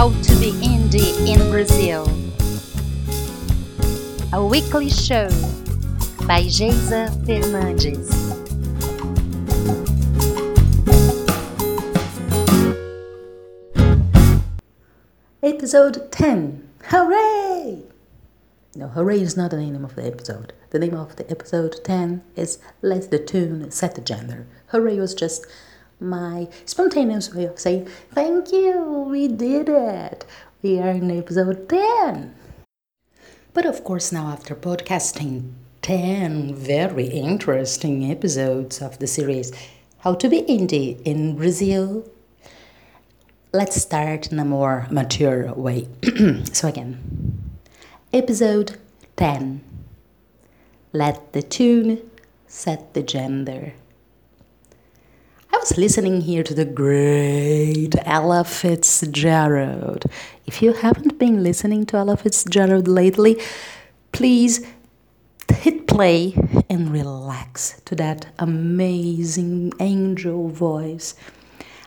How to be indie in Brazil. A weekly show by Geisa Fernandes. Episode 10. Hooray! No, hooray is not the name of the episode. The name of the episode 10 is Let the Tune Set the Gender. Hooray was just my spontaneous way of saying, Thank you, we did it. We are in episode 10. But of course, now after podcasting 10 very interesting episodes of the series How to Be Indie in Brazil, let's start in a more mature way. so, again, episode 10 Let the tune set the gender. Listening here to the great Ella Fitzgerald. If you haven't been listening to Ella Fitzgerald lately, please hit play and relax to that amazing angel voice.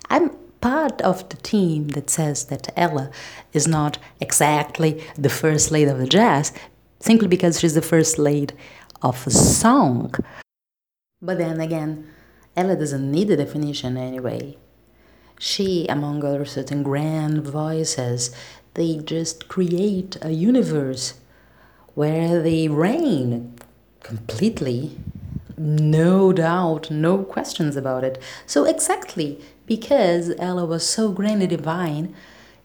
I'm part of the team that says that Ella is not exactly the first lady of the jazz, simply because she's the first lady of a song. But then again, Ella doesn't need a definition anyway. She, among other certain grand voices, they just create a universe where they reign completely, no doubt, no questions about it. So, exactly because Ella was so grand and divine,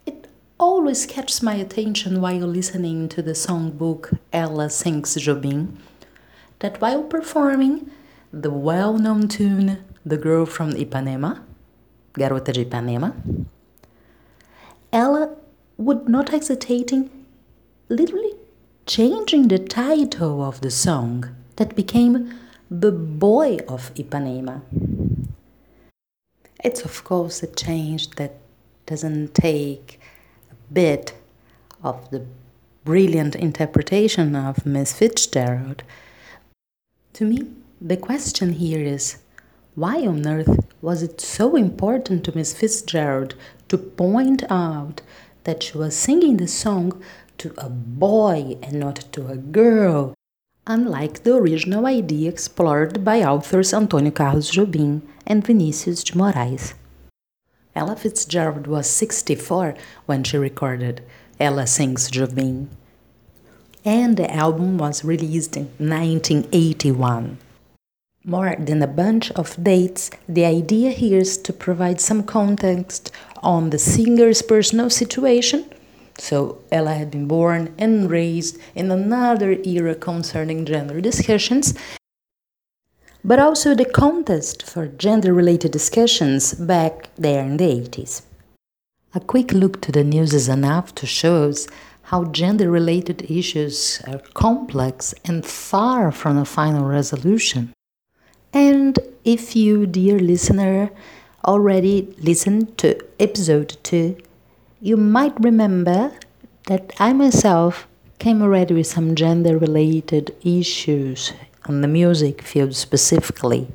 it always catches my attention while listening to the songbook Ella Sings Jobim, that while performing, the well known tune The Girl from Ipanema, Garota de Ipanema, Ella would not hesitating literally changing the title of the song that became The Boy of Ipanema. It's of course a change that doesn't take a bit of the brilliant interpretation of Miss Fitzgerald. To me, the question here is why on earth was it so important to Miss Fitzgerald to point out that she was singing the song to a boy and not to a girl, unlike the original idea explored by authors Antônio Carlos Jobim and Vinícius de Moraes? Ella Fitzgerald was 64 when she recorded Ella Sings Jobim, and the album was released in 1981. More than a bunch of dates, the idea here is to provide some context on the singer's personal situation. So, Ella had been born and raised in another era concerning gender discussions, but also the context for gender related discussions back there in the 80s. A quick look to the news is enough to show us how gender related issues are complex and far from a final resolution. And if you, dear listener, already listened to episode 2, you might remember that I myself came already with some gender related issues on the music field specifically.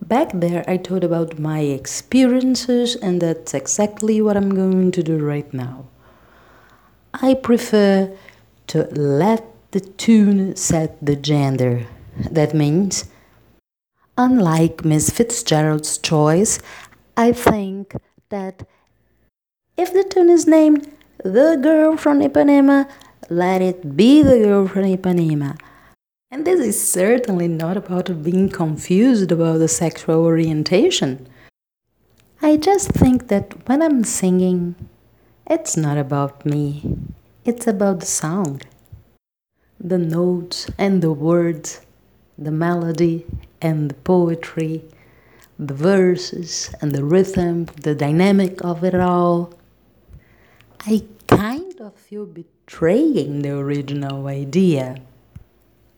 Back there, I told about my experiences, and that's exactly what I'm going to do right now. I prefer to let the tune set the gender that means, unlike Miss Fitzgerald's choice, I think that if the tune is named The Girl from Ipanema, let it be the girl from Ipanema. And this is certainly not about being confused about the sexual orientation. I just think that when I'm singing, it's not about me, it's about the song. the notes and the words the melody and the poetry, the verses and the rhythm, the dynamic of it all. I kind of feel betraying the original idea.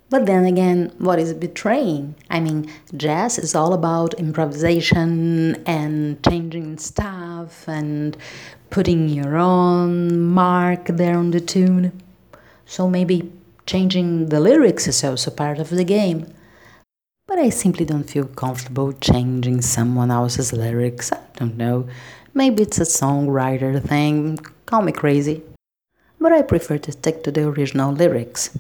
But then again, what is betraying? I mean, jazz is all about improvisation and changing stuff and putting your own mark there on the tune. So maybe changing the lyrics is also part of the game. But I simply don't feel comfortable changing someone else's lyrics. I don't know. Maybe it's a songwriter thing. Call me crazy. But I prefer to stick to the original lyrics.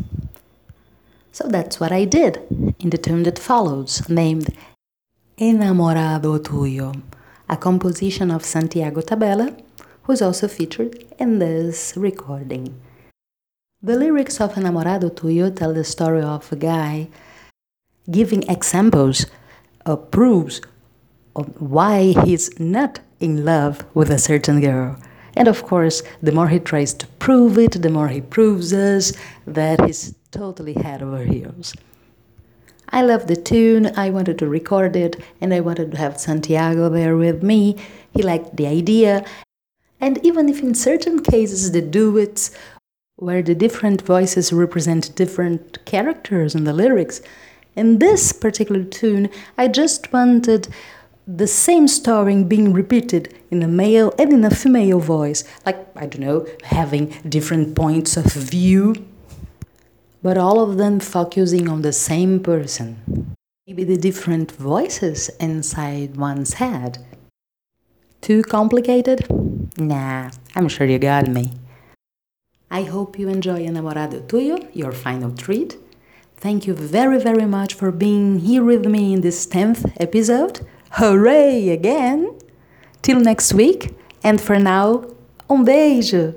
So that's what I did in the tune that follows, named Enamorado Tuyo, a composition of Santiago Tabela, who's also featured in this recording. The lyrics of Enamorado Tuyo tell the story of a guy giving examples or proofs of why he's not in love with a certain girl. And of course, the more he tries to prove it, the more he proves us that he's totally head over heels. I love the tune, I wanted to record it, and I wanted to have Santiago there with me. He liked the idea. And even if in certain cases the duets, where the different voices represent different characters in the lyrics, in this particular tune, I just wanted the same story being repeated in a male and in a female voice, like, I don't know, having different points of view but all of them focusing on the same person. Maybe the different voices inside one's head. Too complicated? Nah, I'm sure you got me. I hope you enjoy Enamorado Tuyo, your final treat. Thank you very, very much for being here with me in this 10th episode. Hooray again! Till next week, and for now, um beijo!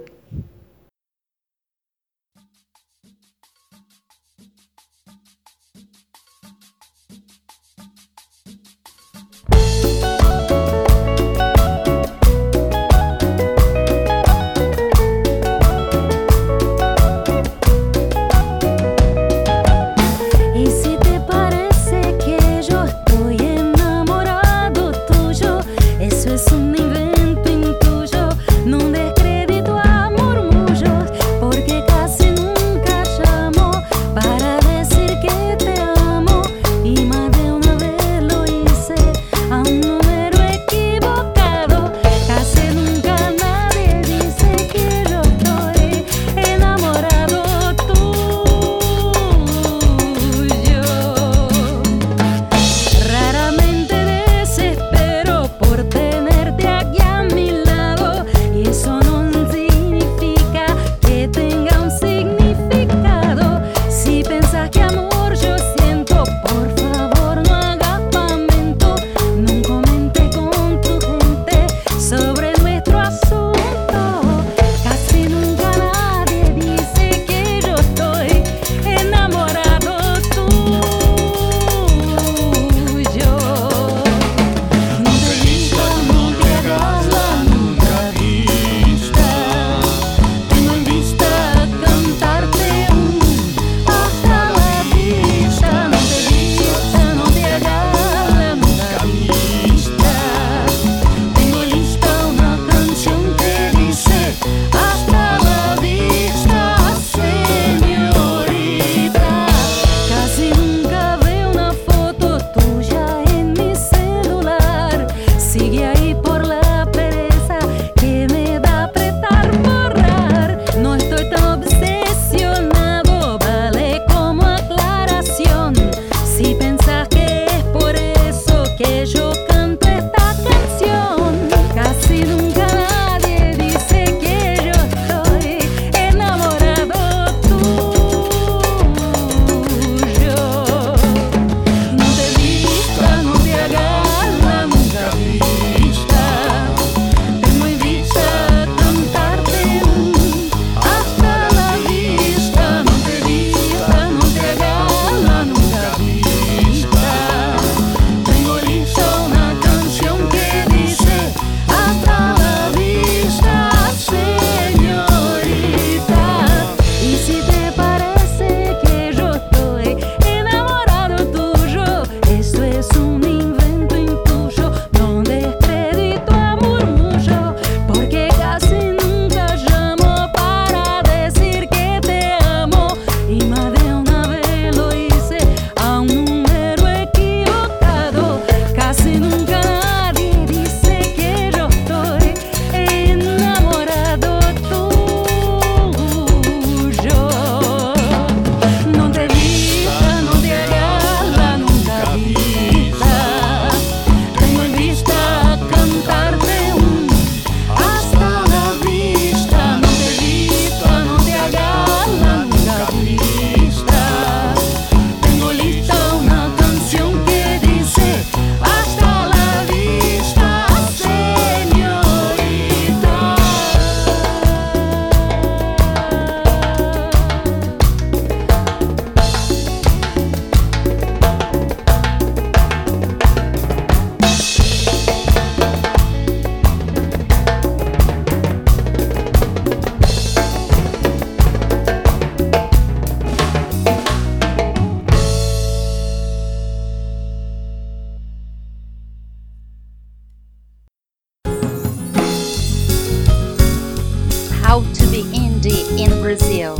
In Brazil.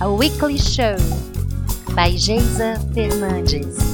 A weekly show by Geisa Fernandes.